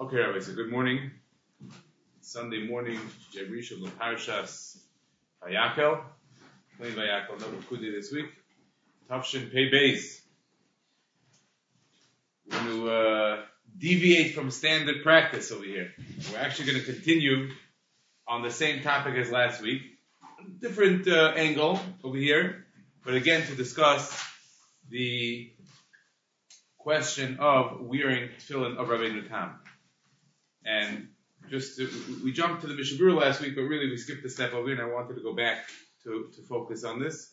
Okay, Rabbi, so good morning. Sunday morning, Jebrish of Vayakel. Plain Vayakel, no Kudi this week. Tafshin Pei Beis. We're going to uh, deviate from standard practice over here. We're actually going to continue on the same topic as last week. Different uh, angle over here, but again to discuss the question of wearing tefillin of Rabbeinu Tam. And just to, we jumped to the Mishabur last week, but really we skipped a step over, and I wanted to go back to, to focus on this,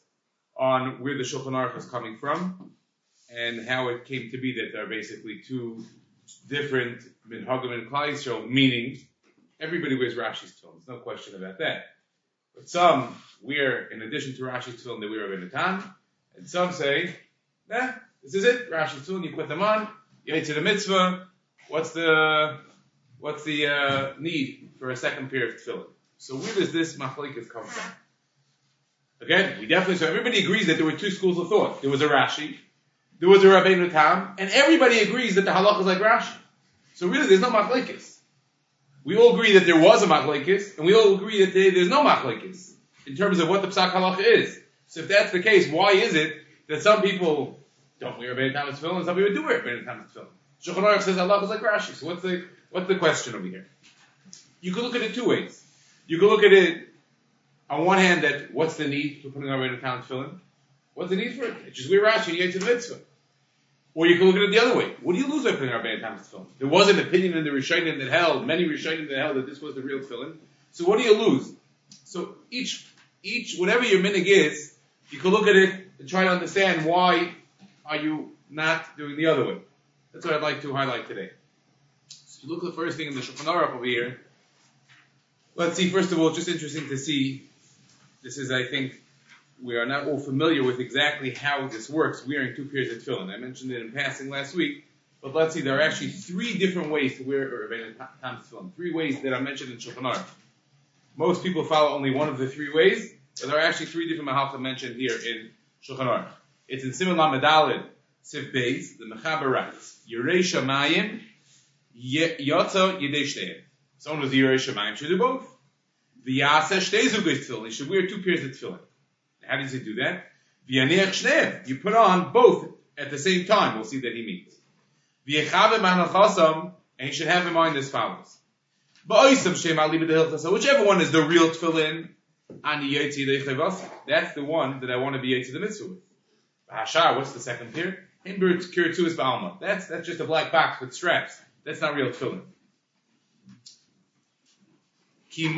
on where the Shulchan Aruch is coming from, and how it came to be that there are basically two different minhagim and Klal Yisrael, meaning everybody wears Rashi's tefillin. No question about that. But some wear, in addition to Rashi's tefillin, they wear a Tam, and some say, nah, this is it, Rashi's tefillin, you put them on, you to the mitzvah, what's the what's the uh, need for a second pair of tefillin? So where does this machlekes come from? Again, we definitely so everybody agrees that there were two schools of thought. There was a Rashi, there was a Rabbeinu Tam, and everybody agrees that the halach is like Rashi. So really, there's no machlekes. We all agree that there was a machlekes, and we all agree that there, there's no machlekes in terms of what the psak halacha is. So if that's the case, why is it that some people don't wear Rabbeinu Tam's tefillin, and some people do wear Rabbeinu Tam's tefillin? Shulchan Aruch says halach is like Rashi. So what's the what's the question over here? You could look at it two ways. You could look at it on one hand that what's the need for putting our Rabbeinu Tam's tefillin? What's the need for it? It's just wear Rashi you get to the mitzvah. Or you can look at it the other way. What do you lose by putting our Rabbeinu Tam's tefillin? There was an opinion in the Rishonim that held, many Rishonim that held that this was the real tefillin. So what do you lose? So each each whatever your minig is, you can look at it and try to understand why are you not doing the other way. That's what I'd like to highlight today. So look at the first thing in the Shulchan Aruch over here. Let's see, first of all, just interesting to see, this is, I think, we are not all familiar with exactly how this works, wearing two pairs of tefillin. I mentioned it in passing last week, but let's see, there are actually three different ways to wear Rabbeinu Tam's tefillin. Three ways that are mentioned in Shulchan Aruch. Most people follow only one of the three ways, but there are actually three different mahalchim mentioned here in Shulchan Aruch. It's in Simon Lamed Sif Beis, the Mechaber writes, Yerei Shamayim, Yotzo Yedei Shteim. Someone who's Yerei Shamayim should do both. V'yaseh Shtei Zugos Tefillin. He should wear two pairs of tefillin. How does he do that? V'yaneach Shneim. You put on both at the same time. We'll see that he means. V'yechavim Manachasam, and he should have in mind as follows. Ba'oisam Shem Ali. So whichever one is the real tefillin, Ani Yotzi Yedei that's the one that I want to be Yotzi the mitzvah with. Hashar, what's the second pair? Himbert Kirtuis Ba'alma. That's, that's just a black box with straps. That's not real tefillin. Ki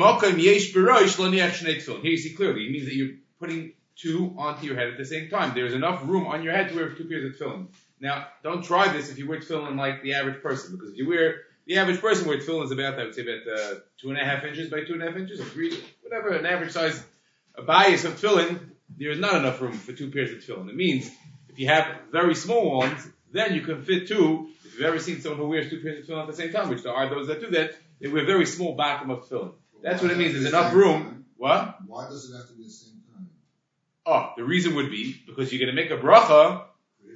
shnei tefillin. Here you see clearly, it means that you're putting two onto your head at the same time. There's enough room on your head to wear two pairs of tefillin. Now, don't try this if you wear tefillin like the average person, because if you wear, the average person wears tefillin is about, I would say about uh, two and a half inches by two and a half inches, or three, whatever, an average size, a bias of tefillin, there is not enough room for two pairs of tefillin. It means, if you have very small ones, then you can fit two. If you've ever seen someone who wears two pairs of tefillin at the same time, which there are those that do that, they wear very small bottom of tefillin. That's what it means. There's enough room. What? Why does it have to be the same time? Oh, the reason would be because you're going to make a bracha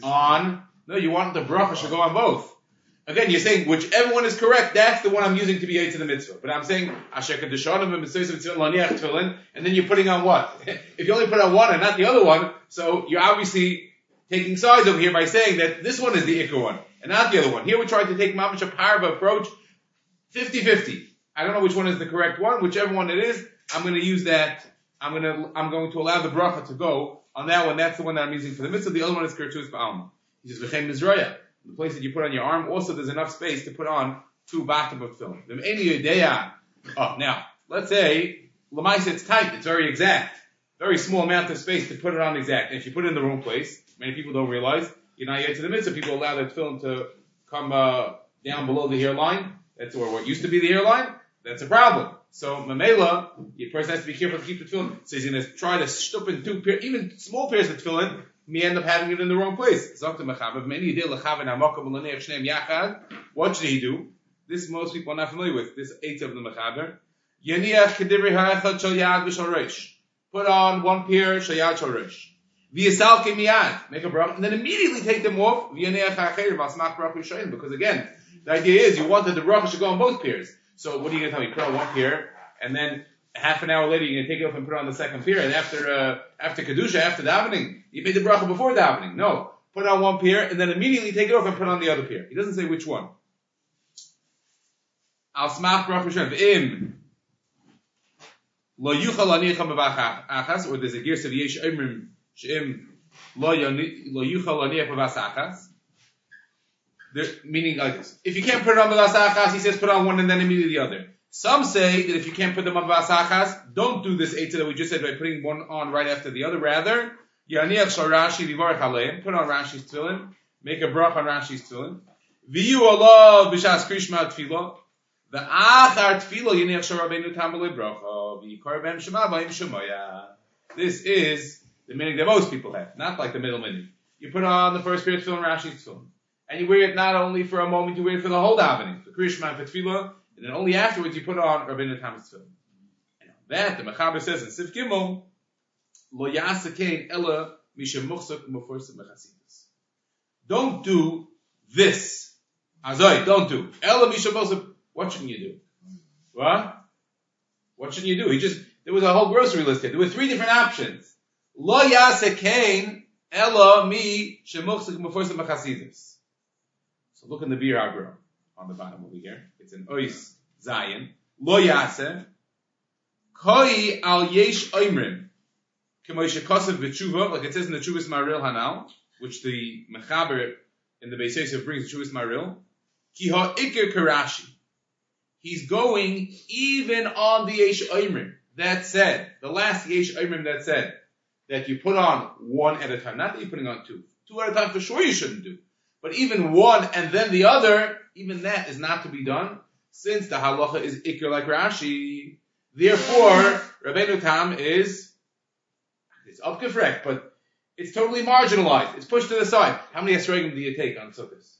on. No, you want the bracha should go on both. Again, you're saying whichever one is correct, that's the one I'm using to be to the mitzvah. But I'm saying asher kadishanim and tefillin, and then you're putting on what? if you only put on one and not the other one, so you're obviously taking sides over here by saying that this one is the ikar one and not the other one. Here we're trying to take mamash a parva approach, 50-50. I don't know which one is the correct one. Whichever one it is, I'm going to use that. I'm going to I'm going to allow the bracha to go on that one. That's the one that I'm using for the mitzvah. The other one is kirtus ba'alma. He says v'chem mizraya. The place that you put on your arm, also there's enough space to put on two bottom of film. Oh, now let's say lemaisa it's tight. It's very exact. Very small amount of space to put it on exact. And if you put it in the wrong place, many people don't realize you're not yet to the mitzvah. People allow that film to come uh, down below the hairline. That's or what used to be the hairline. That's a problem. So Mamela, the person has to be careful to keep the tefillin. So he's going to try to stup in two pair, even small pairs of tefillin, may end up having it in the wrong place. What should he do? This most people are not familiar with. This eight of the mechaber. Put on one pair shayad shorish. Make a bracha, and then immediately take them off. Because again, The idea is you want that the bracha should go on both pairs. So what are you going to tell me? Put on one pair, and then half an hour later you're going to take it off and put it on the second pair, and after uh, after kedusha, after davening, you made the bracha before davening. No, put it on one pair, and then immediately take it off and put on the other pair. He doesn't say which one. Al smach bracha im lo yuchal anicha b'vach achas, or there's a gear of yesh Meaning like this. If you can't put it on Achas, he says put on one and then immediately the other. Some say that if you can't put them on Achas, don't do this eitzah that we just said by putting one on right after the other. Rather, Yaniach Sharashi Vivarach Aleim, put on Rashi's tefillin, make a brach on Rashi's tefillin. Viyu Allah b'shas krishma tefillah. The achar tefillah Yaniach Sharabeinu Tamalei bracha v'yikar ben shema shemoya. This is the meaning that most people have, not like the middle meaning. You put on the first pair of tefillin, Rashi's tefillin and you wear it not only for a moment, you wear it for the whole davening, for Krishma and for Tefillah, and then only afterwards you put on Rabbeinu Tam's Tefillah. And that, the Mechaber says in Sif Gimel, Lo Yasakein Ella Misha Muchsuk Mechasidus. Don't do this. Azoi, don't do. Ella Misha Muchsuk, what shouldn't you do? What? What shouldn't you do? He just, there was a whole grocery list here. There were three different options. Lo Yasakein Ella Mi Shemuchsuk Mufursim Mechasidus. So look in the Bir Agra on the bottom over here. It's an Ois Zion. Lo Yaseh. Koi al Yesh Oimrim. K'moishe Kosev B'tshuva, like it says in the Chuvas Maril Hanal, which the Mechaber in the Beis Yosef brings the Chuvas Maril. Ki ha Iker Karashi. He's going even on the Yesh Oimrim. That said, the last Yesh Oimrim that said, that you put on one at a time. Not that you're putting on two. Two at a time for sure you shouldn't do. But even one and then the other, even that is not to be done, since the halacha is ikr like Rashi. Therefore, Rabbeinu Tam is, it's upgefrekt, but it's totally marginalized. It's pushed to the side. How many esregim do you take on sukkahs?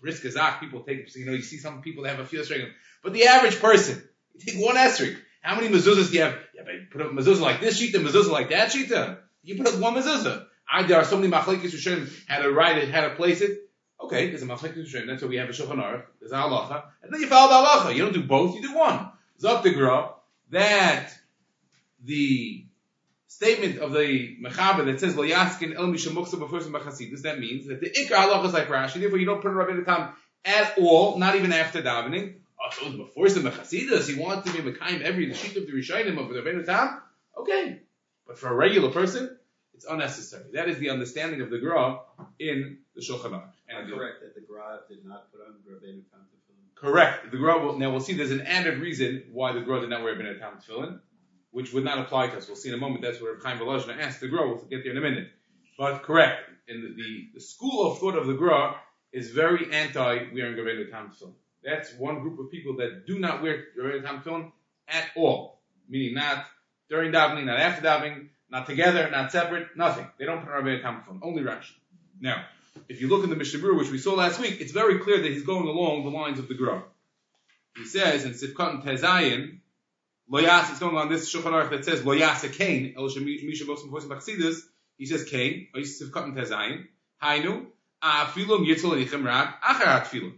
Brisk azak, people take, you know, you see some people that have a few esregim. But the average person, you take one esreg. How many mezuzahs do you have? Yeah, but you put up mezuzah like this sheet, and mezuzah like that sheet. You put up one mezuzah. I, there are so many machlekes who how to write it, how to place it. Okay, there's a machlekes Rishonim, that's why we have a Shulchan Aruch, there's a halacha, and then you follow the halacha. You don't do both, you do one. Zok that the statement of the Mechaber that says, Lo Yaskin El Mishamuksa B'Fursim B'Chasidus, that means that the Ikar halacha is like Rashi, therefore you don't put a Rabbi Tam at all, not even after davening. Before some Chasidus, he wants to be Mekayim every the sheet of the Rishonim of the Rabbi Tam. Okay. But for a regular person, it's unnecessary. That is the understanding of the Gra in the Shulchan Aruch. And correct that the Gra did not put on Rabbeinu Tam Tefillin. Correct. The Gra will, now we'll see there's an added reason why the Gra did not wear Rabbeinu Tam Tefillin, which would not apply to us. We'll see in a moment. That's where Chaim Volozhin asked the Gra. We'll get there in a minute. But correct. In the, the, the school of thought of the Gra is very anti wearing Rabbeinu Tam Tefillin. That's one group of people that do not wear Tefillin at all. Meaning not during davening, not after davening, not together, not separate, nothing. They don't put on Rabbi Tefillin, only Rashi. Now, if you look in the Mishnah which we saw last week, it's very clear that he's going along the lines of the Gra. He says in Sifkat and Tezayin, Loyas, it's going on this Shulchan Aruch that says Loyas a Kain, El Shemisha Bosim Voice Bachsidus, he says Kain, oh, Sifkat and Tezayin, Hainu, Afilum Yitzul Anichem Rag, Acharat Filum.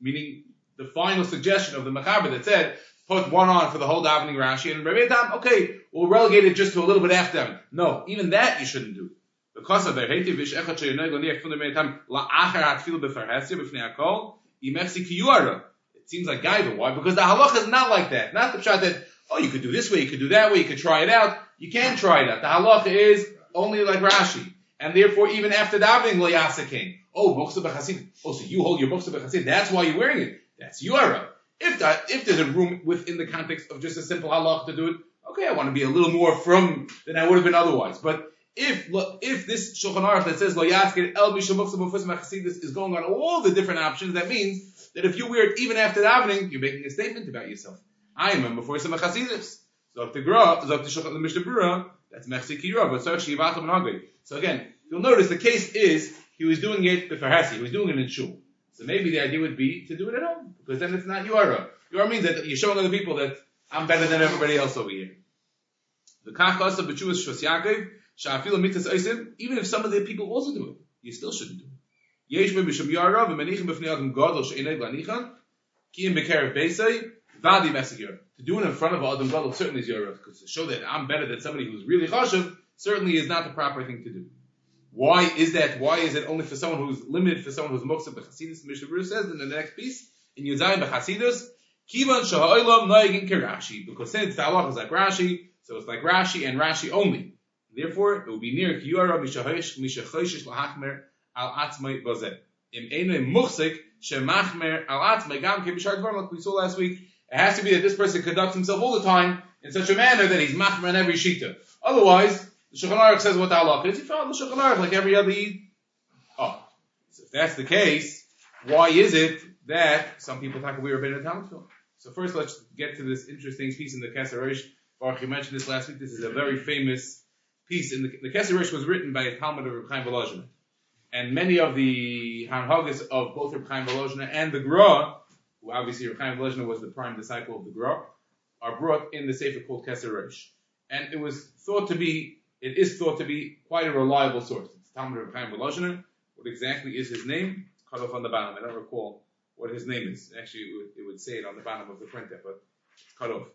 Meaning, the final suggestion of the Mechaber that said, put one on for the whole davening Rashi, and Rabbeinu Tam, okay, we'll relegate it just to a little bit after them. No, even that you shouldn't do. Because of the Heiti Vish Echad Sheyoneg Loniach Fun Rabbeinu Tam La'achar Atfilu Befarhesia B'fnei Akol Yimechsi Kiyuara. It seems like Gaiva. Why? Because the halacha is not like that. Not the shot that, oh, you could do this way, you could do that way, you could try it out. You can't try it out. The halacha is only like Rashi. And therefore, even after davening, Lo Yasakin. Oh, B'chasid. Oh, so you hold your B'chasid. That's why you're wearing it. That's Yuara. If that, if there's a room within the context of just a simple halach to do it, okay, I want to be a little more from than I would have been otherwise. But if if this Shulchan Aruch that says lo yaskin el is going on all the different options, that means that if you wear it even after davening, you're making a statement about yourself. I am before some chasidus. So the gra, so the Shulchan the that's mechsi kira, so again, you'll notice the case is he was doing it b'farhasi, he was doing it in shul. So maybe the idea would be to do it at home, because then it's not Yuara. Yuara means that you're showing other people that I'm better than everybody else over here. The of B'chuvas Shos Yaakov, Sha'afilu mitzvahs oisim, even if some of the people also do it, you still shouldn't do it. Yesh me b'shem yarav v'menichim b'fnei adam gadol she'inei lanichan ki b'kerev beisai vadi mesig To do it in front of adam gadol certainly is yarav because to show that I'm better than somebody who's really chashav certainly is not the proper thing to do. Why is that? Why is it only for someone who's limited, for someone who's muksa b'chasidus? Mishnah Berurah says in the next piece in Yudzayin b'chasidus, kivan shaha'olam noigin kirashi because since the halach is like Rashi, so it's like Rashi and Rashi only. Therefore, it will be near kiyara mishahosh mishachoshish lahachmer al atzmai bazeh. Im ene muchsik shemachmer al atzmai gam kibishar dvarim like we saw last week. It has to be that this person conducts himself all the time in such a manner that he's machmer in every shita. Otherwise, the Shulchan Aruch says what the halach is. You follow the Shulchan Aruch like every other. Oh, so if that's the case, why is it that some people talk about we were better than So first, let's get to this interesting piece in the Kesser Rosh. Baruch, you mentioned this last week. This is a very famous piece. In the, the Rosh was written by a Talmud of Reb Chaim Volozhin. And many of the Hanhagas of both Reb Chaim Volozhin and the Gra, who obviously Reb Chaim Volozhin was the prime disciple of the Gra, are brought in the Sefer called Kesser Rosh. And it was thought to be, it is thought to be quite a reliable source. It's Talmud of Reb Chaim Volozhin. What exactly is his name? It's cut off on the bottom. I don't recall what his name is. Actually, it would, it would say it on the bottom of the printer, but it's cut off.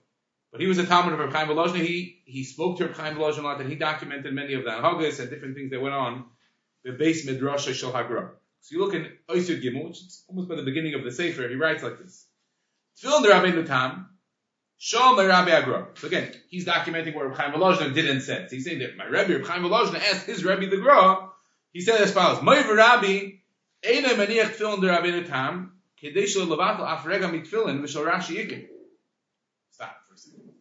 But he was a Talmud of Reb Chaim Volozhin. He he spoke to Reb Chaim Volozhin a lot, and he documented many of the hagas and different things that went on. The base midrash shel hagra. So you look in Oisud Gimel, which is almost by the beginning of the Sefer. He writes like this: Tefillin Rabbeinu Tam, Shom Rabbi Agra. So again, he's documenting what Reb Chaim Volozhin did and said. So he's saying that my Rebbe Reb Chaim Volozhin asked his Rebbe the Gra. He said as follows: My Rabbi, Eina Maniach Tefillin Rabbeinu Tam. Stop for a second.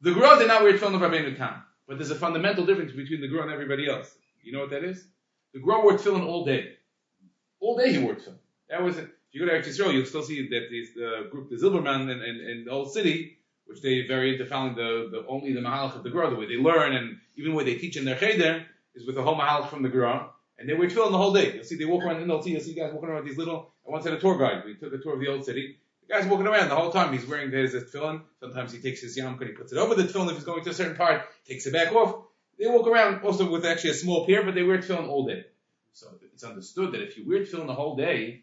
The Gra did not wear tefillin of Rabbeinu Tam, but there's a fundamental difference between the Gra and everybody else. You know what that is? The Gra wore tefillin all day. All day he wore tefillin. That was it. If you go to Eretz Yisrael, you'll still see that these, the group, the Zilberman in the old city, which they very into following the, the only the Mahalach of the Gra, the way they learn and even the way they teach in their Cheder, is with the whole Mahalach from the Gra. And they wear tefillin the whole day. You'll see they walk around in the you'll see guys walking around with these little, I once had a tour guide. We took a tour of the old city. The guy's walking around the whole time. He's wearing his, his tefillin. Sometimes he takes his yarmulke and he puts it over the tefillin if he's going to a certain part, takes it back off. They walk around also with actually a small pair, but they wear tefillin all day. So it's understood that if you wear tefillin the whole day,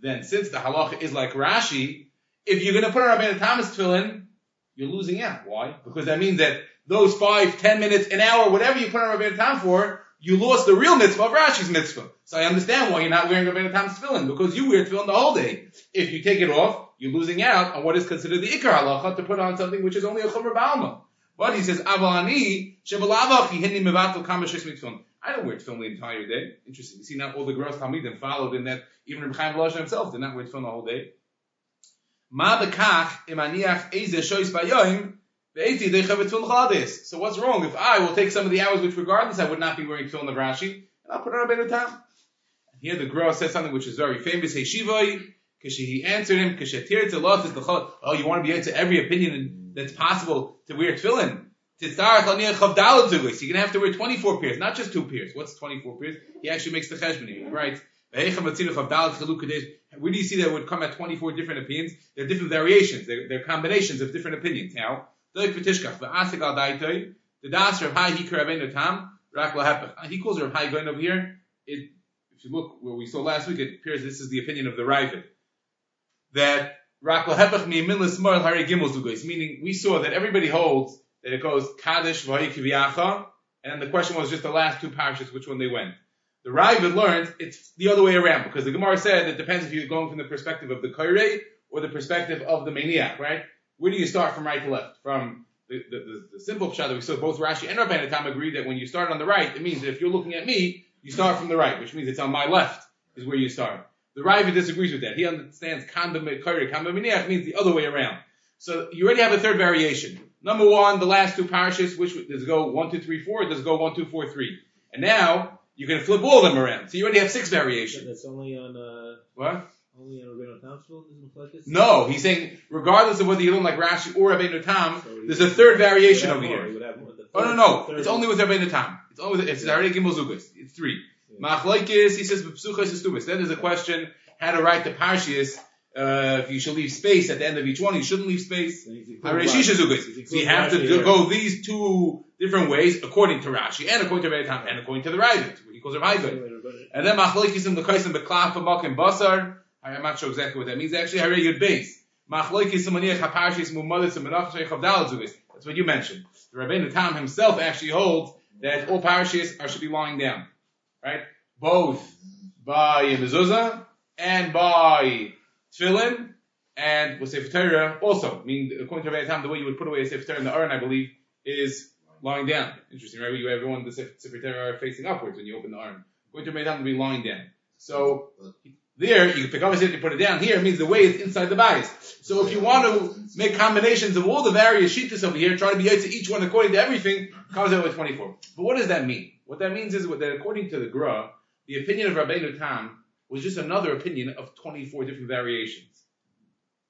then since the halacha is like Rashi, if you're going to put on Rabbeinu Tam's tefillin, you're losing out. Why? Because that means that those five, ten minutes, an hour, whatever you put on Rabbeinu Tam for, you lost the real mitzvah of Rashi's mitzvah. So I understand why you're not wearing Rabbeinu Tam's tefillin, because you wear tefillin the whole day. If you take it off, you're losing out on what is considered the ikar halacha to put on something which is only a chumrah ba'alma. But he says, Avalani, Shebalavachi, Hinni Mevatel Kamashish Mitzvon. I don't wear tefillin the entire day. Interesting. You see now all the Gra's Talmidim followed in that, even Reb Chaim Volozhin himself did not wear tefillin the whole day. Ma bekach imaniach eze shois bayoim so what's wrong if I will take some of the hours which regardless I would not be wearing tefillin of Rashi and I'll put it on Tam. And here the Gra says something which is very famous. Hey Shivoi, he answered him, Oh, you want to be into every opinion that's possible to wear tefillin. You're going to have to wear 24 pairs, not just two pairs. What's 24 pairs? He actually makes the cheshbon here, right? Where do you see that would come at 24 different opinions? They're different variations. They're, they're combinations of different opinions. Now. He calls Rav Hai going over here. It, if you look where we saw last week, it appears this is the opinion of the Ravid. That. Meaning, we saw that everybody holds it goes Kaddish v'hay kiviyacha, and then the question was just the last two parashas, which one they went. The Ravid learned it's the other way around because the Gemara said it depends if you're going from the perspective of the Kairei or the perspective of the Maniac, right? Where do you start from right to left? From the, the, the, the simple pshat that we saw both Rashi and Rabbeinu Tam agreed that when you start on the right, it means that if you're looking at me, you start from the right, which means it's on my left is where you start. The Ravid disagrees with that. He understands kamba mekoyer, kamba miniach means the other way around. So you already have a third variation. Number one, the last two parashas, which does it go one, two, three, four, does it go one, two, four, three. And now you can flip all of them around. So you already have six variations. That's only on uh, What? only on Rabbeinu Mufletis? No, he's saying regardless of whether you don't like Rashi or Rabbeinu Tam, So there's a third variation over more. here. He would have more. The Oh no no, it's only with Rabbeinu Tam. It's only with, it's already Gimel Zugas. It's three. Yeah. Machlokes, he says. Then there's a question how to write the parshias. Uh, if you should leave space at the end of each one, you shouldn't leave space. So he's including Hareshisha Rashi. So you have to here. go these two different ways according to Rashi and according to Rabbeinu Tam and according to the Ravid. He calls Ravid. And then Machloikis in the Kaisim Beklaf Makim Basar. I'm not sure exactly what that means. Actually, Harei Yud Beis. Machloikis Maniach HaParshis Mumadis Menach Sheikh. That's what you mentioned. The Rabbeinu Tam himself actually holds that all parashas are should be lying down, right? Both by mezuzah and by tefillin and with Sefer Torah also. I mean, according to Rabbi the way you would put away a Sefer Torah in the urn, I believe, is lying down. Interesting, right? You have everyone the Sefer Torah are facing upwards when you open the urn. According to Rabbi Tam, to be lying down. So there, you pick up a sefer, you put it down. Here, it means the way is inside the bias. So if you want to make combinations of all the various sheetas over here, try to be to each one according to everything, comes out with 24. But what does that mean? What that means is that according to the Gra, the opinion of Rabbeinu Tam was just another opinion of 24 different variations.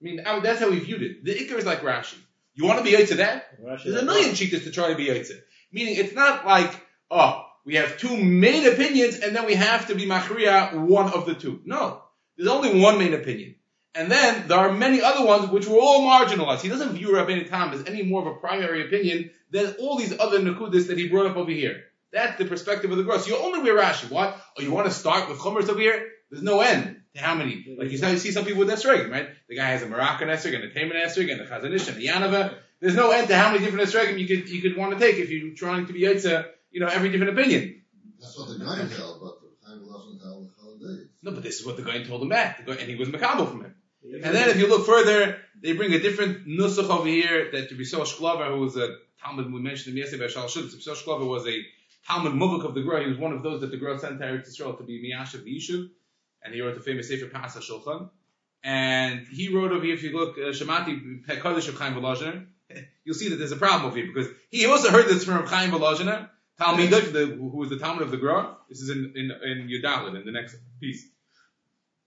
I mean, I- that's how we viewed it. The Iker is like Rashi. You want to be to that? There's a million cheetahs to try to be Yitzit. Meaning it's not like, oh, we have two main opinions and then we have to be Machriya one of the two. No. There's only one main opinion. And then there are many other ones which were all marginalized. He doesn't view Rabbeinu Tam as any more of a primary opinion than all these other Nakudas that he brought up over here. That's the perspective of the gross. You only wear Rashi. What? Oh, you want to start with Chumras over here? There's no end to how many. Like you see- you see some people with Esrogim, right? The guy has a Moroccan Esrog and a Taman Esrog and a Chazanish and a Yanava. There's no end to how many different Esrogim you could, you could want to take if you're trying to be Yitzah, you know, every different opinion. That's what the guy held, but the Chaim the holidays. No, but this is what the guy told him back. Guy, and he was Makabal from him. And then if you look further, they bring a different nusach over here that Rebisol Shklover, who was a Talmud, we mentioned him yesterday by Shal Shuditz. Rebisol Shklover was a Talmud Muvuk of the Gra. He was one of those that the Gra sent to Eretz Israel to be Miyashav the Yishuv. And he wrote the famous Sefer Pasa Shulchan. And he wrote over here, if you look, uh, Shemati Kodesh of Chaim Volozhiner, you'll see that there's a problem over here because he also heard this from Chaim Volozhiner, Talmidot, the, who was the Talmud of the Gra. This is in, in, in Yudalit, in the next piece.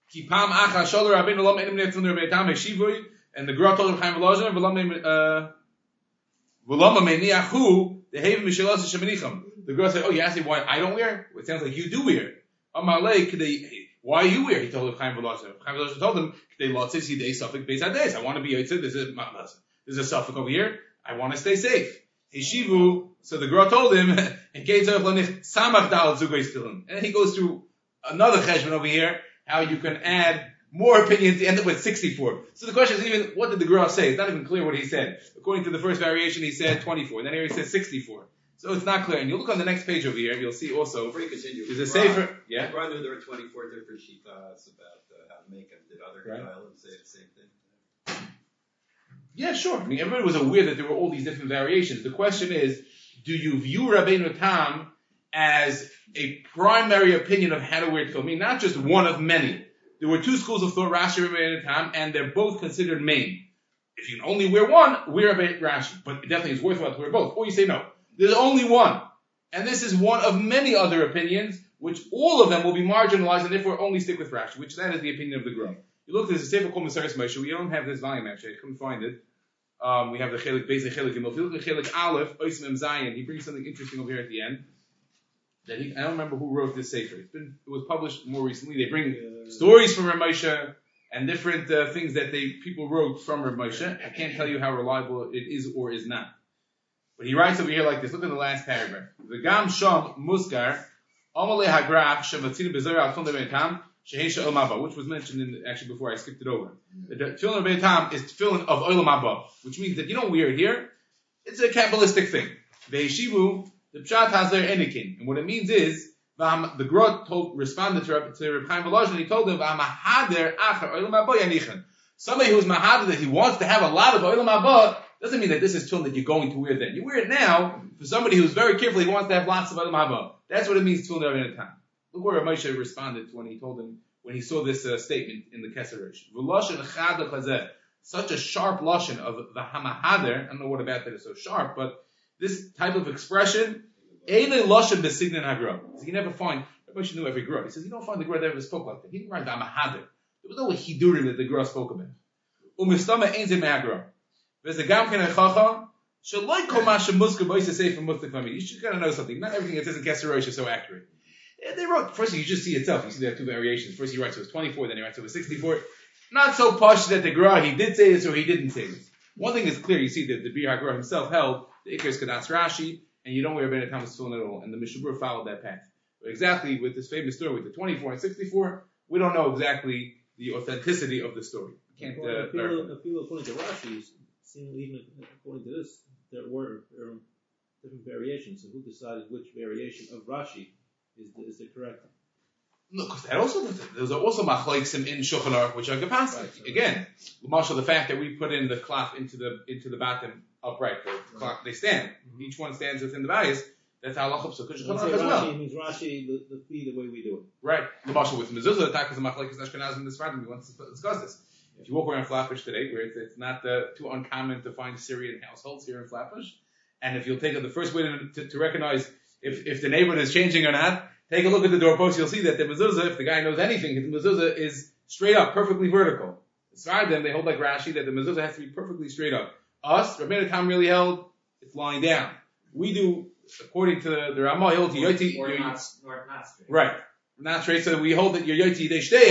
Ki pam acha sholer rabbeinu lo me'enim netzon rabbeinu tam shivui, and the Gra told him Chaim Volozhiner, me'em, uh, the haven mishelos shemenicham. The Gra said, oh, you asked me why I don't wear? It sounds like you do wear. Amalei, k'dei, why are you wear? He told him Chaim. Chaim Volozhiner told him, k'dei lotzis hidei suffik beis hades. I want to be yitzid. There's a, there's a suffix over here. I want to stay safe. Yeshivu, so the Gra told him, and then he goes through another cheshbon over here, how you can add more opinions to end up with 64. So the question is even, what did the Gra say? It's not even clear what he said. According to the first variation, he said 24. Then here he says 64. So it's not clear. And you look on the next page over here, and you'll see also, Before you continue, there's a safer, yeah? Ron knew there were 24 different shitas about uh, how to make them. Did other Right. Say the same thing? Yeah, sure. I mean, everybody was aware that there were all these different variations. The question is, do you view Rabbeinu Tam as a primary opinion of how to wear tefillin? I mean, not just one of many. There were two schools of thought, Rashi and Rabbeinu Tam, and they're both considered main. If you can only wear one, wear Rabbeinu Rashi. But it definitely is worthwhile to wear both. Or you say no. There's only one. And this is one of many other opinions, which all of them will be marginalized, and therefore only stick with Rashi, which that is the opinion of the Gra. You look, there's a Sefer called Mesoras Moshe. We don't have this volume actually. I couldn't find it. Um, we have the Chelik Beis, the Chelik Gimel. If you look at Chelik Aleph, Ois Mem Zayin, he brings something interesting over here at the end. That he, I don't remember who wrote this Sefer. It's been, it was published more recently. They bring stories from Ramosha and different uh, things that they people wrote from Ramosha. I can't tell you how reliable it is or is not. But he writes over here like this. Look at the last paragraph. The Gam Shom Muskar Amale Hagrach Shematzinu Bezer Al Tfilin Rebbeinu Tam Shehisha Olam which was mentioned in actually before I skipped it over. The Tefillin Rebbeinu Tam is tefillin of Olam Haba, which means that you don't wear it here. It's a Kabbalistic thing. Ve'eshivu, the Pshat has their enikin. And what it means is, the Grot told, responded to Reb, Chaim Volozhin, and he told him, "V'amahader acher olam haba yanichan." Somebody who's mahader that he wants to have a lot of olam haba doesn't mean that this is tefillin that you're going to wear then. You wear it now for somebody who's very careful. He wants to have lots of olam haba. That's what it means tefillin in a time. Look where Moshe responded when he told him when he saw this uh, statement in the. V'loshen. Such a sharp lashon of the hamahader. I don't know what about that is so sharp, but this type of expression, Eile lashon besignan hagra. You never find. Moshe knew every gra. He says you don't find the gra that ever spoke like that. He didn't write the hamahader. There was no hidurim that the gra spoke about. Umistama. There's a gam ken echacha. Shaloi kol ma shemuska boisa sefer mustik fami. You should kind of know something. Not everything that says in Keserosh is so accurate. Yeah, they wrote, first you just see itself. You see there are two variations. First he writes it was 24, then he writes it was 64. Not so posh that the Gra, he did say this or he didn't say this. One thing is clear, you see that the Bir HaGra himself held the Icarus Kadas Rashi, and you don't wear Ben Thomas Tefillin at all, and the Mishabur followed that path. But exactly with this famous story with the 24 and 64, we don't know exactly the authenticity of the story. Can't uh, According- verify. if you according to Rashi, seemingly even according to this, there were different variations. So who decided which variation of Rashi is the, is the correct? No, because that also there's also machleksim in Shulchan Aruch which are kapasik. Right. Again, Marshall, the fact that we put in the cloth into the into the bottom upright, the cloth they stand. Mm-hmm. Each one stands within the bias. That's how halacha psukkah Shulchan When we say Aruch as well. Rashi means Rashi the, the the way we do it. Right. The Marshall with mezuzah attack is a machlekes Ashkenazim this Friday. We want to discuss this. If you walk around Flatbush today, where it's, it's not uh, too uncommon to find Syrian households here in Flatbush, and if you'll take it, the first way to, to, to recognize if, if the neighborhood is changing or not, take a look at the doorpost. You'll see that the mezuzah, if the guy knows anything, the mezuzah is straight up, perfectly vertical. Beside them, they hold like Rashi that the mezuzah has to be perfectly straight up. Us, Rabbeinu Tam really held it's lying down. We do according to the, the Ramah, holds Yoti. or not, not straight. Right. Not straight, so we hold that your Yoti they stay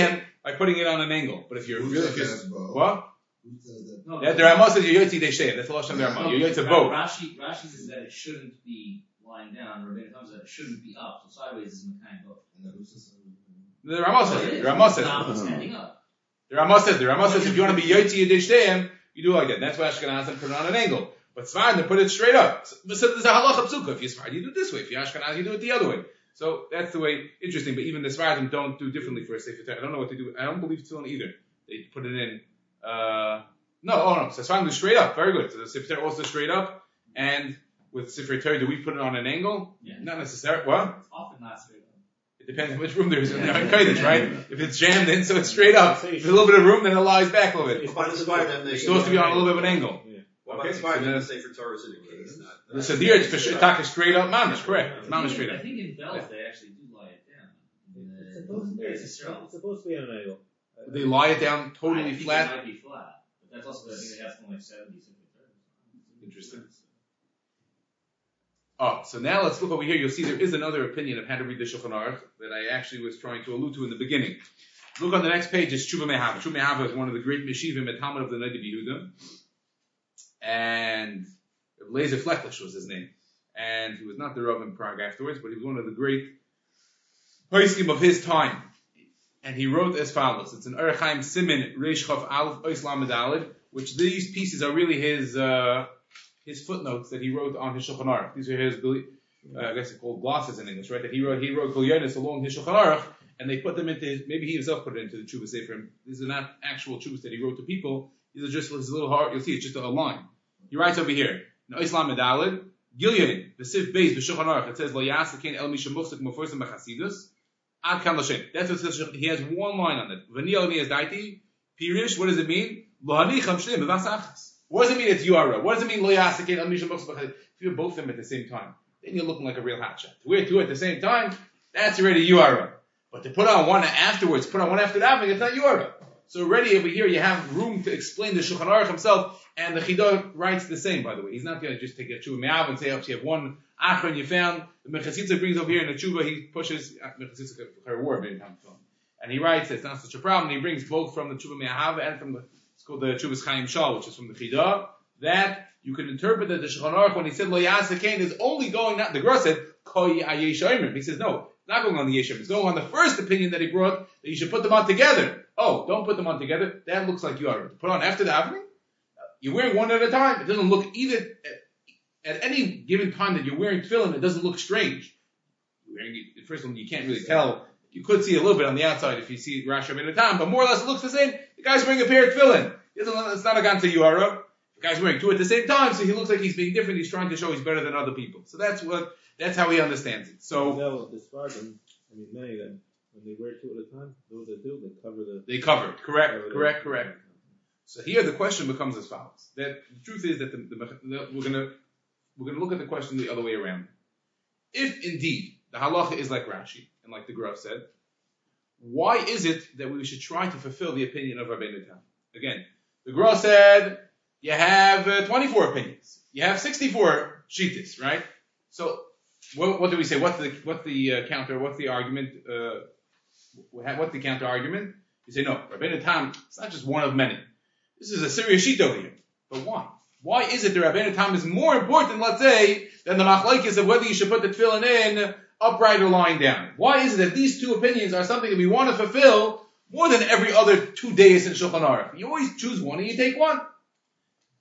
by putting it on an angle. But if you're Who really, said if you're, that, Bo? what? Who said that? No, Yeah, the Ramah says your Yoti they stay That's the Lashon of the Ramah. Your Yoti Ra- boat. Rashi, Rashi says that it shouldn't be lying down. Rabbeinu Tam says that it shouldn't be up. So sideways is Mekayim both. And then who says that? The Ramah says. The Ramah says Not it. standing up. The Ramah says. The Ramah says if you want to be Yoti Yidei Shteim, you do it like that. That's why Ashkenazim put it on an angle. But Sfarad, they put it straight up. So so there's a halacha psuka. If you're Sfarad, you do it this way. If you're Ashkenaz, you do it the other way. So that's the way, interesting, but even the Sfaradim don't do differently for a Sefer Torah. I don't know what they do. I don't believe it's on either. They put it in, uh, no, oh no, so Sfaradim do straight up. Very good. So the Sefer Torah also straight up. And with Sefer Torah, do we put it on an angle? Yeah. Not necessarily. What? It's often not straight up. It depends how much room there is in the Kodesh, right? If it's jammed in, so it's straight up. If there's a little bit of room, then it lies back a little bit. It's By the Spartan, they It's supposed to be on a little bit of an angle. Yeah. Well, Okay, the so Spartan, then- the Sefer Torah is indicates not. The Sadir, it's for sure, talk is straight up, mamish, correct. It's mamish straight I think in Belz they actually do lie it down. It's supposed to be. It's supposed to be on an angle. They lie it down I totally think flat. It might be flat, but that's also I think they have something like seventy something. Interesting. Oh, so now let's look over here. You'll see there is another opinion of how to read the Shulchan Aruch that I actually was trying to allude to in the beginning. Look on the next page. It's Tshuva Mehava. Tshuva Mehava is one of the great Meshivim at Talmud of the Nadi Yehuda. And Lazer Fleckeles was his name. And he was not the Rav in Prague afterwards, but he was one of the great Paiskim of his time. And he wrote as follows. It's an Erechaim Simin Reish Chav Aleph Ois Lamed Daled, which these pieces are really his, uh, his footnotes that he wrote on his Shulchan Aruch. These are his, uh, I guess it's called glosses in English, right? That he wrote, he wrote Gulyonis along his Shulchan Aruch, and they put them into maybe he himself put it into the Chuvah Sefer. These are not actual Chuvahs that he wrote to people. These are just his little heart. You'll see it's just a line. He writes over here, in Islam Medalid, Gilyonim, the Sif Beis, the Shulchan Aruch, it says, Lo Yasakin El Mishamuchsik Moforsim Bechasidus, Ad Kam Lashem. That's what it says, he has one line on it. V'ni El Miyaz Daiti, Pirish, what does it mean? Lo Hanicham Shneim B'vas Achas. What does it mean it's Yara? What does it mean Lo Yasakin El Mishamuchsik Bechasidus? If you both of them at the same time, then you're looking like a real hotshot. To wear two at the same time, that's already Yara. But to put on one afterwards, put on one after that, it's not Yara. So already over here you have room to explain the Shulchan Aruch himself, and the Chidah writes the same, by the way. He's not going to just take a tshuva me'av and say, oh, you have one achron you found. The Mechasitza brings over here in the tshuva, he pushes, Mechasitza her war And he writes, it's not such a problem, he brings both from the tshuva me'av and from the, it's called the tshuva's Chaim Shal, which is from the Chidah, that you can interpret that the Shulchan Aruch, when he said lo yasakain, is only going, not, the Gra said, koi ayesh He says, no, it's not going on the yeshim. It's going on the first opinion that he brought, that you should put them on together. Oh, don't put them on together. That looks like you are. Put on after the davening. You're wearing one at a time. It doesn't look either at, any given time that you're wearing tefillin. It doesn't look strange. First of all, you can't really tell. You could see a little bit on the outside if you see Rashi in a time, but more or less it looks the same. The guy's wearing a pair of tefillin. It's not a ganta yuara. The guy's wearing two at the same time, so he looks like he's being different. He's trying to show he's better than other people. So that's what that's how he understands it. So I mean, many of them, when they wear two at a time, those that do, they cover the. they covered. Correct. cover Correct. Correct. So here the question becomes as follows: that the truth is that the, the, we're gonna we're gonna look at the question the other way around. If indeed the halacha is like Rashi and like the Graf said, why is it that we should try to fulfill the opinion of Rabbeinu Tam? Again, the Graf said you have uh, 24 opinions, you have 64 shittas, right? So what, what do we say? What's the what's the uh, counter? What's the argument? Uh, what's the counter argument? You say no, Rabbeinu Tam. It's not just one of many. This is a serious sheet over here. But why? Why is it the Rabbeinu Tam is more important, let's say, than the machlekes of whether you should put the tefillin in upright or lying down. Why is it that these two opinions are something that we want to fulfill more than every other two days in Shulchan Aruch? You always choose one and you take one.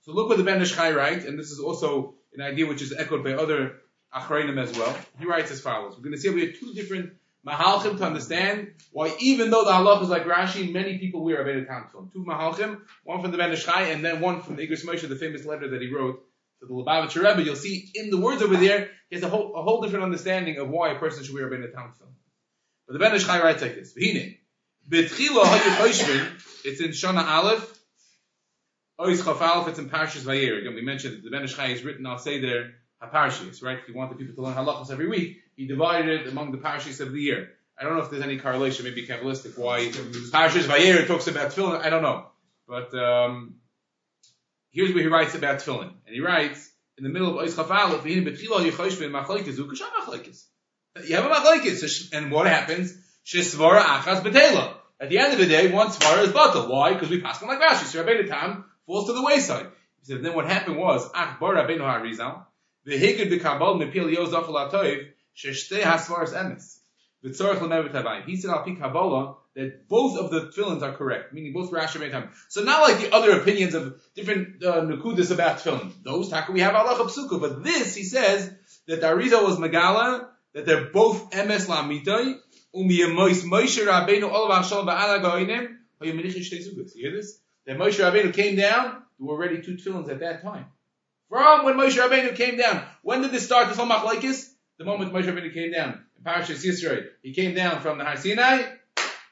So look what the Ben Ish Chai writes, and this is also an idea which is echoed by other Achrayim as well. He writes as follows. We're going to see we have two different Mahalchim to understand why even though the halach is like Rashi, many people wear a Beta Tefillin. Two Mahalchim, one from the Ben Ish Chai and then one from the Igros Moshe, the famous letter that he wrote to the Lubavitcher Rebbe. You'll see in the words over there, he has a whole, a whole different understanding of why a person should wear a Beta Tefillin. But the Ben Ish Chai writes like this. V'hine, B'tchila ha'yu it's in Shana Aleph, Ois Chafal, it's in Parshas Vayir. Again, we mentioned that the Ben Ish Chai is written, I'll say there, HaParshas, right? He wanted people to learn halachas every week. He divided it among the Parshas of the year. I don't know if there's any correlation, maybe Kabbalistic, why Parshas Vayir talks about tefillin. I don't know. But, um, here's what he writes about tefillin. And he writes, in the middle of Ois Chafal. You have a Machlaikis, and what happens? Shesvara Achas B'tela. At the end of the day, one svara is batal. Why? Because we pass on like Rashi. So Rabbeinu Tam falls to the wayside. He said, then what happened was, Ach Bar Rabbeinu HaRizal, V'higid b'kabal mepil yozaf alatoiv, sheshtei hasvaras emes. V'tzorach l'mevet havayim. He said, al pi Kabbalah, that both of the tefillins are correct, meaning both Rashi and Tam. So not like the other opinions of different uh, nukudas about tefillin. Those taka we have Allah psuka, but this he says that the Arizal was Megala, that they're both emes la'amitai, umiyamois Moshe Rabbeinu olav hashal ba'ala goinim, hayomenichim shtei zugas. You hear this? That Moshe Rabbeinu came down, there were already two tefillins at that time. From when Moshe Rabbeinu came down. When did this start, this whole machlaikis? The moment Moshe Rabbeinu came down. In Parashas Yisrael. He came down from the Har Sinai.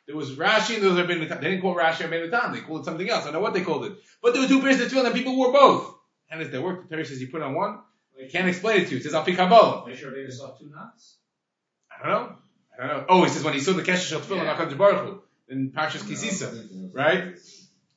There was Rashi and there was Rabbeinu Tam. They didn't call it Rashi Rabbeinu Tam. They called it something else. I don't know what they called it. But there were two pairs of tefillin and people wore both. How does that work? The Torah says you put on one. I can't explain it to you. It says Al Kabbalah. Make sure Rabbeinu saw two knots. I don't know. I don't know. Oh, he says when he saw the Kesher Shel Tefillin, Yeah. HaKadosh Baruch Hu, in Parshas Kisisa, right?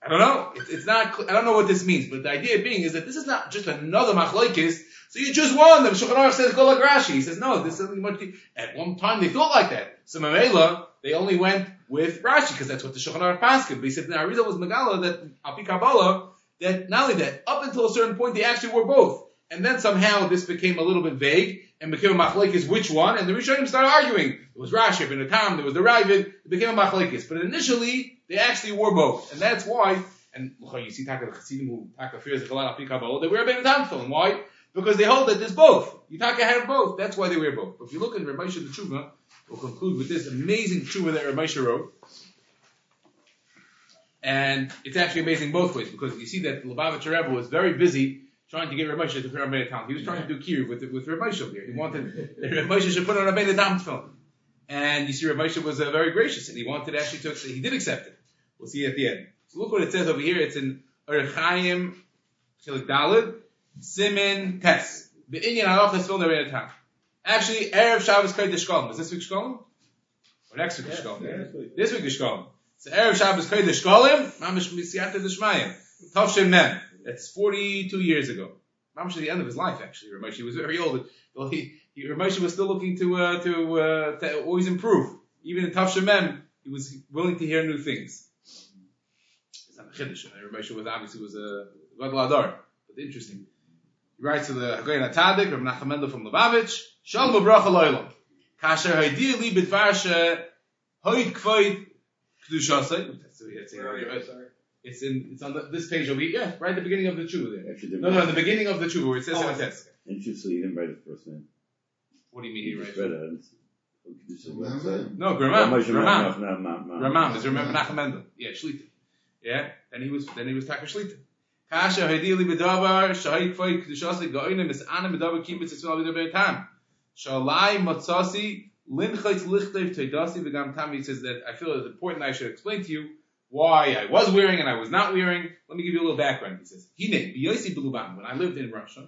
I don't know. It's, it's not. I don't know what this means, but the idea being is that this is not just another machlokes. So you choose one. The Shulchan Aruch says go like Rashi. He says no. This is something much. At one time they thought like that. So Mamela they only went with Rashi because that's what the Shulchan Aruch passed. But he said the Arizal was Megala that Api Kabbalah that not only that up until a certain point they actually were both, and then somehow this became a little bit vague and became a machlokes which one, and the Rishonim started arguing. It was Rashi, and the Tam, there was the Ravid, it became a machlokes. But initially they actually were both, and that's why. And you see Taka the Chassidim who Taka fears Chalal Api Kabbalah, they wear a Ben Tam film. Why? Because they hold that there's both. You Taka have both. That's why they wear both. But if you look in Ramesha the Tshuva, we'll conclude with this amazing Tshuva that Ramesha wrote. And it's actually amazing both ways because you see that Lubavitcher Rebbe was very busy trying to get Rav Moshe to put on a Tam. He was trying to do kiruv with with over here. He wanted that Rav Moshe should put on a Tam film. And you see, Rav Moshe was uh, very gracious and he wanted actually to he did accept it. We'll see at the end. So look what it says over here. It's in Erchaim Chilik Dalid Simin Tes. The Indian Halachas film Beit Tam. Actually, Erev Shabbos Kodesh Shkolm. Is this week's Shkolm? Or next week's Shkolm? This week is Shkolm. So Erev Shabbos Kodesh Shkolim, Mamish Misiyata Deshmayim. Tavshin Mem. That's 42 years ago. Mamish at the end of his life, actually. Rameshi was very old. Well, he, he Rameshi was still looking to, uh, to, uh, to always improve. Even in Tavshin Mem, he was willing to hear new things. It's not a Chiddush. and Rameshi was obviously was a Gadol Adar. But interesting. He writes to the Hagoyin HaTadik, Rav Nachman Mendel from Lubavitch, Shalom V'bracha Loilam. Kasher Haidir Li B'dvar She Hoid Kvoid Kedushasei. It's Where are you? in- It's on the, this page over here. Yeah, right at the beginning of the tshuva there. Actually, No, no, the beginning of the tshuva where it says Oh, in the oh. text. Interestingly, you didn't write it first name. What do you mean he You writes? just read oh, it. This is what it. No, Gramam. Ramam. Gramam. Ramam. Ramam is remember Nachum Mendel. Yeah, Shlita. Yeah, then he was then he was Taka Shlita. Kasha Hadili Bedavar Shahid Kvoid Kedushasei Goinim is Anna Bedavar Kibbutz Yisrael Bedavar Tam. Shalai Matzasi Linchait Lichtev Teidasi V'Gam Tam. He says that I feel it's important I should explain to you why I was wearing and I was not wearing. Let me give you a little background. He says, Hine, Biyosi Beluban, when I lived in Russia,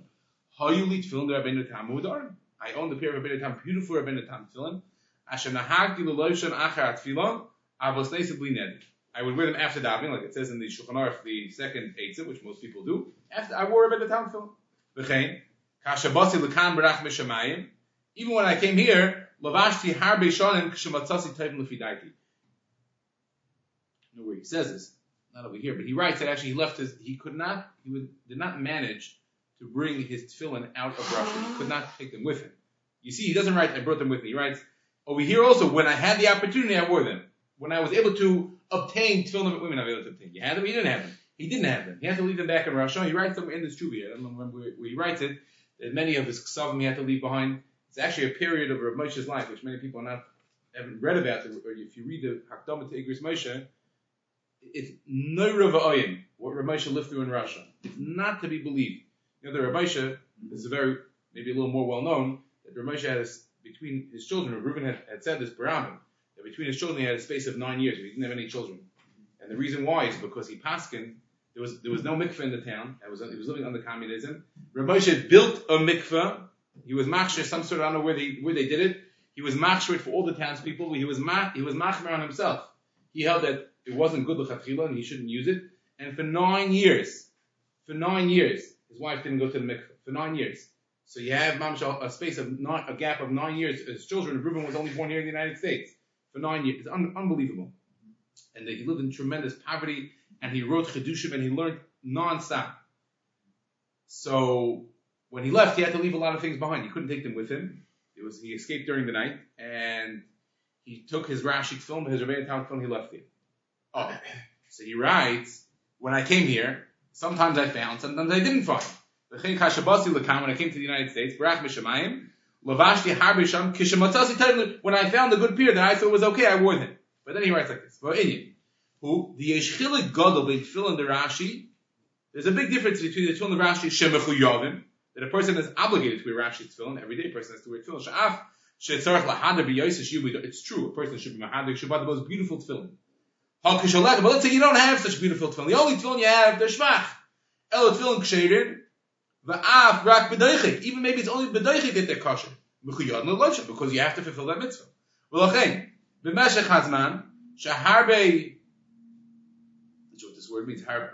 Hayulit Tefillin de Rabbeinu Tam Udarim. I owned a pair of Rabbeinu Tam, beautiful Rabbeinu Tam Tefillin. Asher Nahagdi L'Loishon Achar Tefillin, Avos Neisa Bli Neder. I would wear them after davening, like it says in the Shulchan Aruch, the second Eitzah, which most people do. After I wore a Rabbeinu Tam Tefillin. V'chein, Kasher Basi L'kan Barach Mishamayim. Even when I came here, Lavashti Harbe Shonim Kshematzasi Tevim Lefidaiti. know where he says this, not over here, but he writes that actually he left his, he could not, he would, did not manage to bring his tefillin out of Russia. He could not take them with him. You see, he doesn't write, I brought them with me. He writes, over here also, when I had the opportunity, I wore them. When I was able to obtain tefillin that women was able to obtain. You had them, he didn't have them. He didn't have them. He had to leave them back in Russia. He writes them in this Chubi. I don't remember where, he writes it. That many of his ksavim he had to leave behind. It's actually a period of Rav Moshe's life, which many people not haven't read about. Or if you read the Hakdama to Igros Moshe, it's no Rava'ayim, what Rav Moshe lived through in Russia. It's not to be believed. You know, the Rav Moshe is a very, maybe a little more well known, that Rav Moshe had between his children, Reuben had, had said this, Barabin, between his children he had a space of nine years, he didn't have any children. And the reason why is because he paskin, there was there was no mikveh in the town. Was he was living under communism. Rav Moshe built a mikveh. He was machshir some sort. Of, I don't know where they where they did it. He was machshir for all the townspeople. He was ma, he was machmer on himself. He held that it wasn't good lechatchila and he shouldn't use it. And for nine years, for nine years, his wife didn't go to the mikveh for nine years. So you have mamsh a space of not a gap of nine years. His children, Reuben was only born here in the United States for nine years. It's un, unbelievable. And he lived in tremendous poverty and he wrote Chedushim and he learned non-stop. So when he left, he had to leave a lot of things behind. He couldn't take them with him. It was he escaped during the night and he took his Rashi film, his Rabbeinu Tam film, he left it. Oh, so he writes, when I came here, sometimes I found, sometimes I didn't find. When I came to the United States, Lavashti Harbi Sham Kishamatasi Tailu. When I found a good peer that I thought was okay, I wore them. But then he writes like this. Well, Inyan, who the Yeshchilik Gadol they fill in the Rashi. There's a big difference between the and the Rashi Yavim that a person is obligated to wear Rashi tefillin every day. A person has to wear tefillin. Sha'af shetzarach lahader b'yosis yubido. It's true. A person should be mahader. Should buy the most beautiful. Hakishalek. But let's say you don't have such beautiful tefillin. The only tefillin you have, they're shvach. El tefillin ksherin. Va'af rak b'doichik. Even maybe it's only b'doichik that they're kosher. Mechuyad no because you have to fulfill that mitzvah. Well, okay. B'meshech hazman shaharbe. That's what this word means. Har,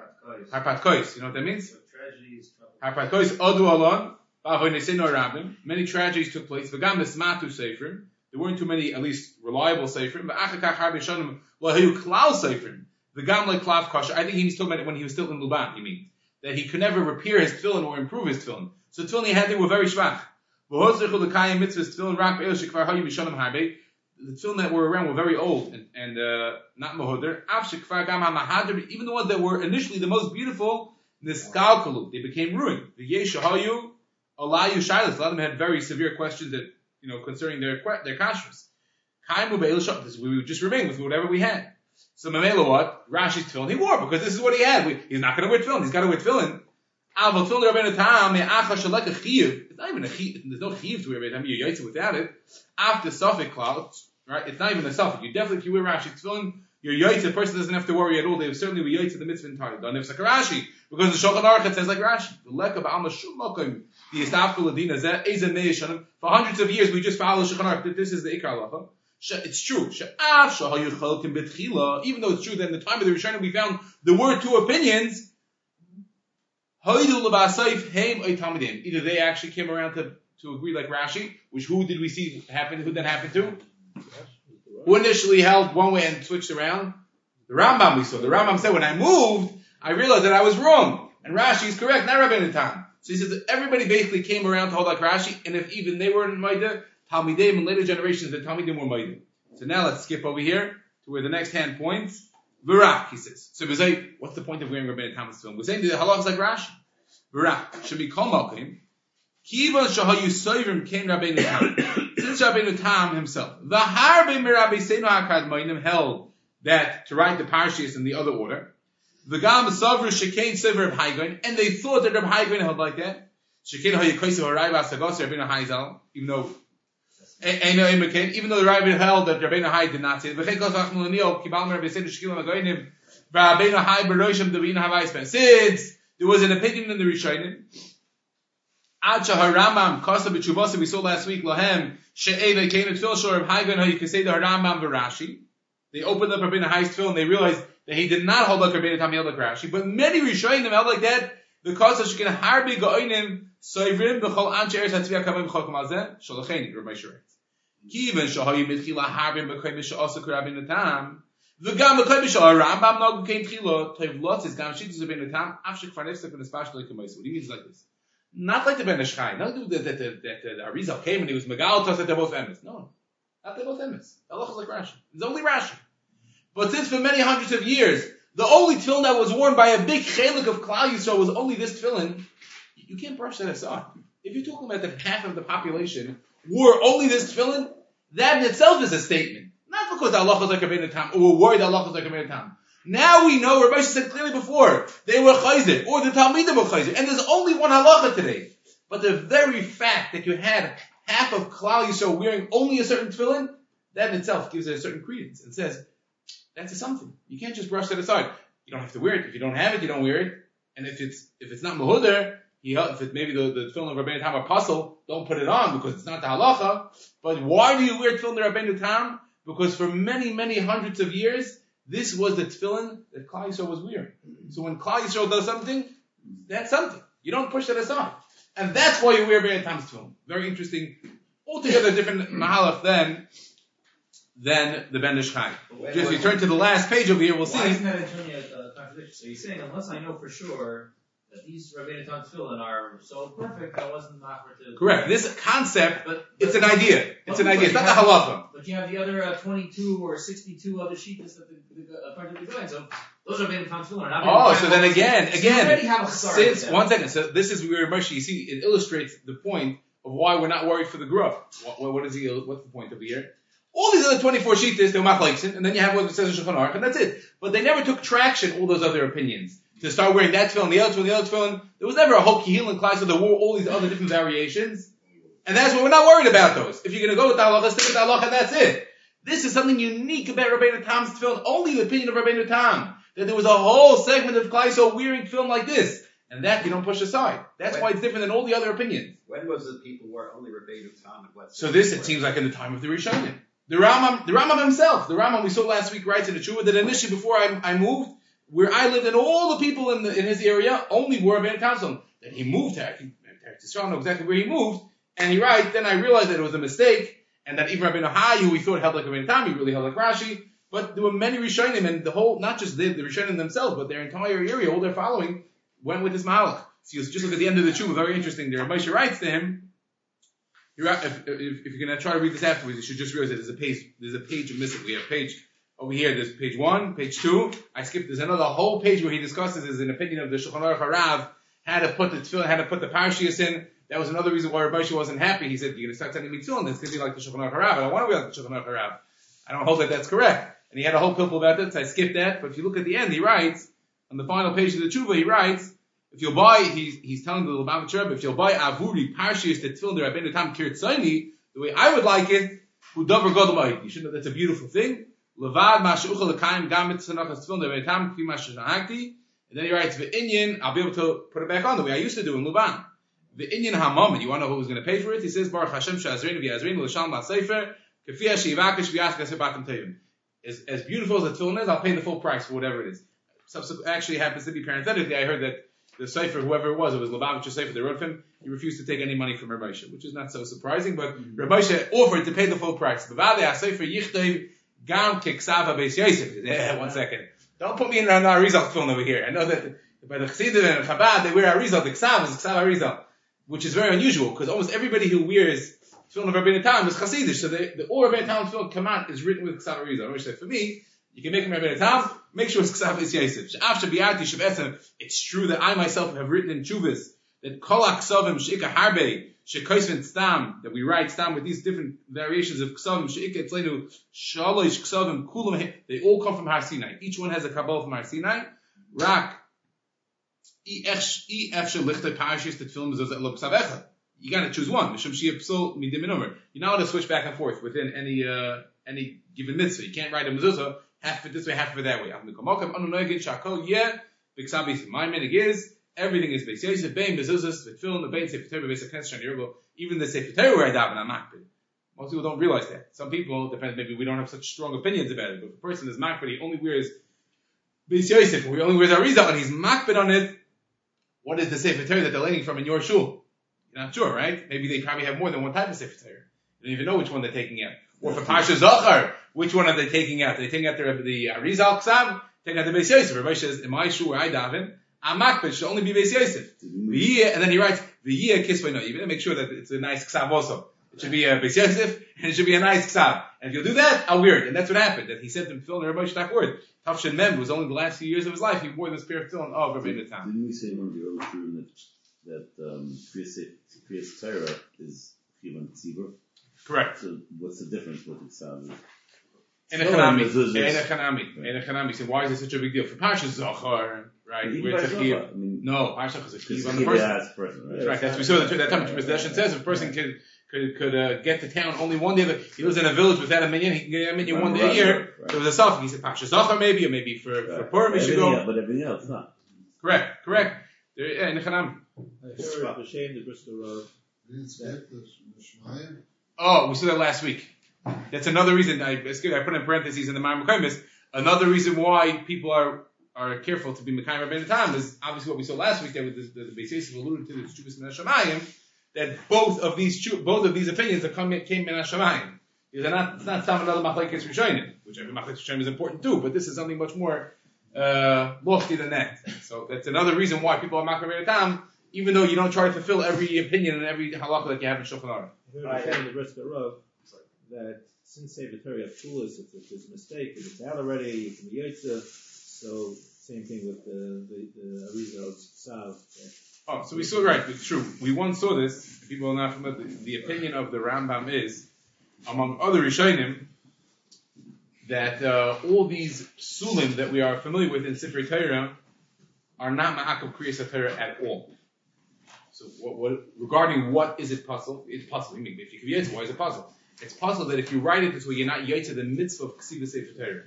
harpat kois. You know what that means? So tragedies, trouble. Harpat kois odu alon. Rabim. Many tragedies took place. V'gam mismatu seifrim. There weren't too many, at least reliable seifrim. V'achakach harbe shonim lahayu klal seifrim. V'gam like klav kosher. I think he was talking about it when he was still in Luban. He means that he could never repair his tefillin or improve his tefillin. So tefillin he had they were very schwach. The tefillin that were around were very old and, and uh, not mohoder. Even the ones that were initially the most beautiful, niskalkalu, they became ruined. The yeshahayu. A lot of them had very severe questions that you know concerning their their kashrus. This we would just remain with whatever we had. So Mamela what? Rashi's tefillin he wore because this is what he had. We, he's not going to wear tefillin. He's got to wear tefillin. A. It's not even a chiyuv. There's no chiyuv to wear Rabbeinu Tam. You're yaitza without it. After suffix clouds, right? It's not even a suffix. You definitely, if you wear Rashi tefillin, you're yaitza. The person doesn't have to worry at all. They certainly be yaitza the mitzvah entirely. Don't have Rashi because the Shulchan Aruch says like Rashi. The lek of Alma Shum. The Ladina Zeh Ezen Meishanim. For hundreds of years we just follow Shulchan Aruch. This is the Ikar Lacha. It's true. Even though it's true that in the time of the Rishonim we found there were two opinions. Either they actually came around to, to agree like Rashi, which who did we see happen? Who that happened to? Who initially held one way and switched around? The Rambam we saw. The Rambam said when I moved, I realized that I was wrong, and Rashi is correct. Not Rabbeinu Tam. So he says everybody basically came around to hold like Rashi, and if even they weren't in Maida, Talmidim in later generations, the Talmidim were Maidim. So now let's skip over here to where the next hand points. Virak, he says. So we say, what's the point of wearing Rabbeinu Tam's film? We're saying the halachas like Rashi. Virak, should be kol malkim. Kiva shahayu soivim came Rabbeinu Tam. Since Rabbeinu Tam himself, the harbe mirabi seinu hakad mainim held that to write the parashas in the other order. The gam savru shekain sever Hai Gaon, and they thought that Reb Hai Gaon held like that. Shekain hayu koisu harai basagos Rabbeinu Haizal, even though even though the Rabbi held that Rabbeinu Hai did not say it. Since there was an opinion in the Rishonim, Acha Haramam Kasa B'Chuvasa we saw last week Lahem She'eva came at Filshor of Hai Gaon say the Haramam V'Rashi. They opened up Rabbeinu Hai's film and they realized that he did not hold like Rabbeinu Tam held like Rashi, but many Rishonim held like that because of Shekin Harbi Goinim Soivrim B'Chol Anche Eretz Hatzviyah Kamim B'Chol Kamazeh Sholacheni Rabbi Shurei. Kiven shahayu mitchila harbin b'koyim sha'asa kurabin natam. V'gam b'koyim sha'ar Rambam nog kein tchila toiv lotzis gam shitzus b'in natam afshik farnefsek v'nespashli k'mois. What he means like this. Not like the Ben Ish Chai. Not that, that, that, that, that the Arizal came and he was Megal to us that they're both emes. No. Not they're both emes. Allah is like Rashi. It's only Rashi. But since for many hundreds of years, the only tefillin that was worn by a big chelik of Klal Yisrael was only this tefillin, you can't brush that aside. If you're talking about that half of the population wore only this tefillin, that in itself is a statement. Not because Allah is like a Tam, or we're worried Allah is like a Tam. Now we know, Rabbi said clearly before, they were chayzer, or the Talmidim were chayzer, and there's only one halacha today. But the very fact that you had half of Klal Yisrael wearing only a certain tefillin, that in itself gives it a certain credence and says, that's something. You can't just brush that aside. You don't have to wear it. If you don't have it, you don't wear it. And if it's if it's not mahudar, he if it maybe the, the tefillin of Rabbeinu Tam puzzle, don't put it on because it's not the halacha. But why do you wear tefillin of Rabbeinu Tam? Because for many many hundreds of years, this was the tefillin that Klal Yisrael was wearing. So when Klal Yisrael does something, that's something. You don't push that aside. And that's why you wear Rabbeinu Tam's tefillin. Very interesting. Altogether different mahalach than than the Ben Ish Chai. Wait, Just wait, you turn to the last page over here, we'll Why see. isn't that a Junia uh, contradiction? So you're saying unless I know for sure that these Rabbeinu tefillin are so perfect, I wasn't to. Correct. This concept, But it's an idea. It's an idea. It's not the halacha. But you have the other uh, 22 or 62 other sheets that the, the uh, according to the guide. So those are Rabbeinu Tam tefillin. are not Oh, so then again, So again, since one second. So this is where Moshe. You see, it illustrates the point of why we're not worried for the growth. What, what, what is he? What's the point of here? All these other 24 sheetas, they're machleksin, and then you have what says Shulchan Aruch, and that's it. But they never took traction, all those other opinions. To start wearing that tefillin, the other tefillin, the other tefillin. There was never a whole and klai, so there were all these other different variations. And that's what we're not worried about those. If you're going to go with the halacha, stick with the halacha, and that's it. This is something unique about Rabbeinu Tam's tefillin, only the opinion of Rabbeinu Tam. That there was a whole segment of klai so wearing film like this. And that you don't push aside. That's why it's different than all the other opinions. When was it people were only Rabbeinu Tam and what? So this, it seems like in the time of the Rishonim. The Rambam, the Rambam himself, the Rambam we saw last week writes in the Tshuva that initially before I, I moved, where I lived and all the people in the, in his area only were Ben Council. Then he moved to I know exactly where he moved, and he writes, then I realized that it was a mistake, and that even Rabbeinu Hai, who we thought held like a Ben Tam, he really held like Rashi, but there were many Rishonim, and the whole, not just the, the Rishonim themselves, but their entire area, all their following, went with this Mahalach. So you just look at the end of the Tshuva, very interesting. The Ramesha writes to him, you're, if, if, if you're gonna try to read this afterwards, you should just realize that there's a page, there's a page missing. We have page over here. There's page one, page two. I skipped. There's another whole page where he discusses his an opinion of the Shulchan Aruch Harav, how to put the tefillin, how to put the parashias in. That was another reason why Rabbi wasn't happy. He said, "You're gonna start sending me tefillin. That's because you like the Shulchan Aruch Harav. I don't want to be like the Shulchan Aruch Harav. I don't hold that that's correct." And he had a whole pilpul about that, so I skipped that. But if you look at the end, he writes on the final page of the Tshuva, he writes. If you'll buy, he's, he's telling the Lubavitch Rebbe, if you'll buy Avuri, Parshias, the Tefillin, the Rabbeinu Tam the way I would like it, who davar gadol ma'id. You should know that's a beautiful thing. Levad ma'shuchal l'kaim gam mitzanach tefillin the Tam kfi. And then he writes Inyan. I'll be able to put it back on the way I used to do in Luban. Inyan hamam. And you want to know who was going to pay for it? He says Baruch Hashem she'azreinu v'yazreinu l'shalom la'sefer kefiyah she'ivakish v'yaskaser batim tevim. As, as beautiful as the tefillin is, I'll pay the full price for whatever it is. Subse- actually happens to be parenthetically, I heard that the Sefer, whoever it was, it was Lubavitcher Sefer, they wrote him, he refused to take any money from Rabbi which is not so surprising, but Rabbi Shah offered to pay the full price. Gam. Yeah, one second. Don't put me in an Arizal film over here. I know that by the Chassidim and Chabad, they wear Arizal, the Ksav is Ksav Arizal, which is very unusual, because almost everybody who wears film of Rabbeinu Tam is Chassidish, so the, the Or Rabbeinu Tam film Kamat is written with Ksav Arizal. Rabbi Shah said, for me, you can make him Rabbeinu Tam, make sure it's Ksav Biati Shabbatim, it's true that I myself have written in Chuvas that Kolak Ksavim Sheikah Harbe Shekoisvin Stam that we write Stam with these different variations of Ksavim Sheikah Tzlenu Shalosh Ksavim Kulam they all come from Har Sinai. Each one has a Kabbalah from Har Sinai. Rak is. You got to choose one. You're not allowed to switch back and forth within any uh, any given mitzvah. You can't write a mezuzah half of it this way, half of it that way. My minig is everything is based. Yosef bein mezuzahs v'tfilin the bein sefer Torah basic knesset shani Even the sefer Torah where I daven I'm makpid. Most people don't realize that. Some people depends. Maybe we don't have such strong opinions about it. But if a person is makpid, he only wears Beis Yosef, he only wears Arizal, and he's makpid on it. What is the sefer Torah that they're learning from in your shul? You're not sure, right? Maybe they probably have more than one type of sefer Torah. You don't even know which one they're taking out. Or for Parsha Zachar, which one are they taking out? Are they taking out the, the Arizal Ksav? Taking out the Beis Yosef. Rabbi says, in my shul where I daven, Amakbid should only be Beis Yosef. We- V'yiyah, and then he writes V'yiyah Kisvei No. You better make sure that it's a nice ksav also. It should be a Beis Yosef, and it should be a nice ksav. And if you'll do that, I'll wear it. And that's what happened. That he said to Phil and not wear it. Tafshin Mem was only the last few years of his life. He wore this pair of tefillin of Rabbeinu Tam. Didn't we say in one of the early that that um, Kriyas Torah is Chivan Tzibur? Correct. So what's the difference with the sound? And a Tefillin chanami. is- is- And is- And. So why is it such a big deal? For Parshas Zohar, right? Even Where by Zohar. I mean, No, Parshas is a it's on the person. Kibbeas person, right? Yeah. Right, that's we saw that that time Possession says if a person could could could uh, get to town only one day. That he lives in a village without a minyan, he can get a minyan one day a year. right, right. There was a suffix. He said Pasha Zachar maybe, or maybe for for Right. Purim he should go. else- But everything else, not. Correct, correct. There, yeah, in the Chanam. I heard B'Shem the Brisker Rav. Didn't skip the Shmaya? Oh, we saw that last week. That's another reason I I put in parentheses in the Ma'am Mekaymis. Another reason why people are are careful to be Mekayim Rabbeinu Tam is obviously what we saw last week that with the, the, the alluded to the Chubis Min that both of these both of these opinions are coming came Min Hashemayim. These are not it's not some another Machlekes Rishonim, which every Machlekes Rishonim is important too, but this is something much more uh, lofty than that. So that's another reason why people are Mekayim Tam, even though you don't try to fulfill every opinion and every halakha that you have in Shulchan Aruch. I heard B'Shem the Brisker Rav that since Sefer Torah tools, if if there's a mistake, if it's out already, you can be Yotze. So same thing with the the, the Arizal Ksav. Oh, so we saw right. It's true. We once saw this. People are not familiar. The, the opinion of the Rambam is, among other Rishonim, that uh, all these psulim that we are familiar with in Sefer Torah are not ma'akav kriyas Torah at all. So, what, what, regarding what is it puzzle? It's puzzle. If you yetz, why is it puzzle? It's puzzle that if you write it this way, you're not yetz the mitzvah of ksiva Sefer Torah.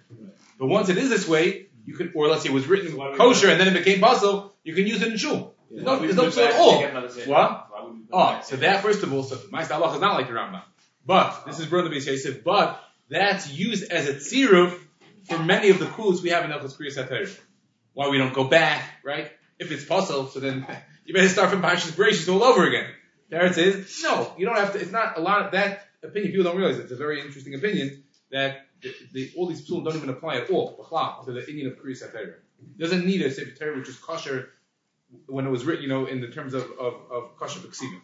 But once it is this way, you can, or let's say it was written would kosher and then it became puzzle, you can use it in shul. There's no, there's no at all. together another Sefer? What? Why would we put Oh, so that first of all, so my halacha is not like the Rambam, but this is brother Yosef, but that's used as a tziruf for many of the kuls we have in Elchos HaTorah. Why we don't go back, right? If it's puzzle, so then you better start from Parshas Bereshit all over again. There it is. No, you don't have to. It's not a lot of that opinion. People don't realize it. it's a very interesting opinion that the, the, all these psulim don't even apply at all to the Indian of Kriyas HaTorah. Doesn't need a Sefer Torah which is kosher when it was written, you know, in the terms of of, of kosher b'ksiva.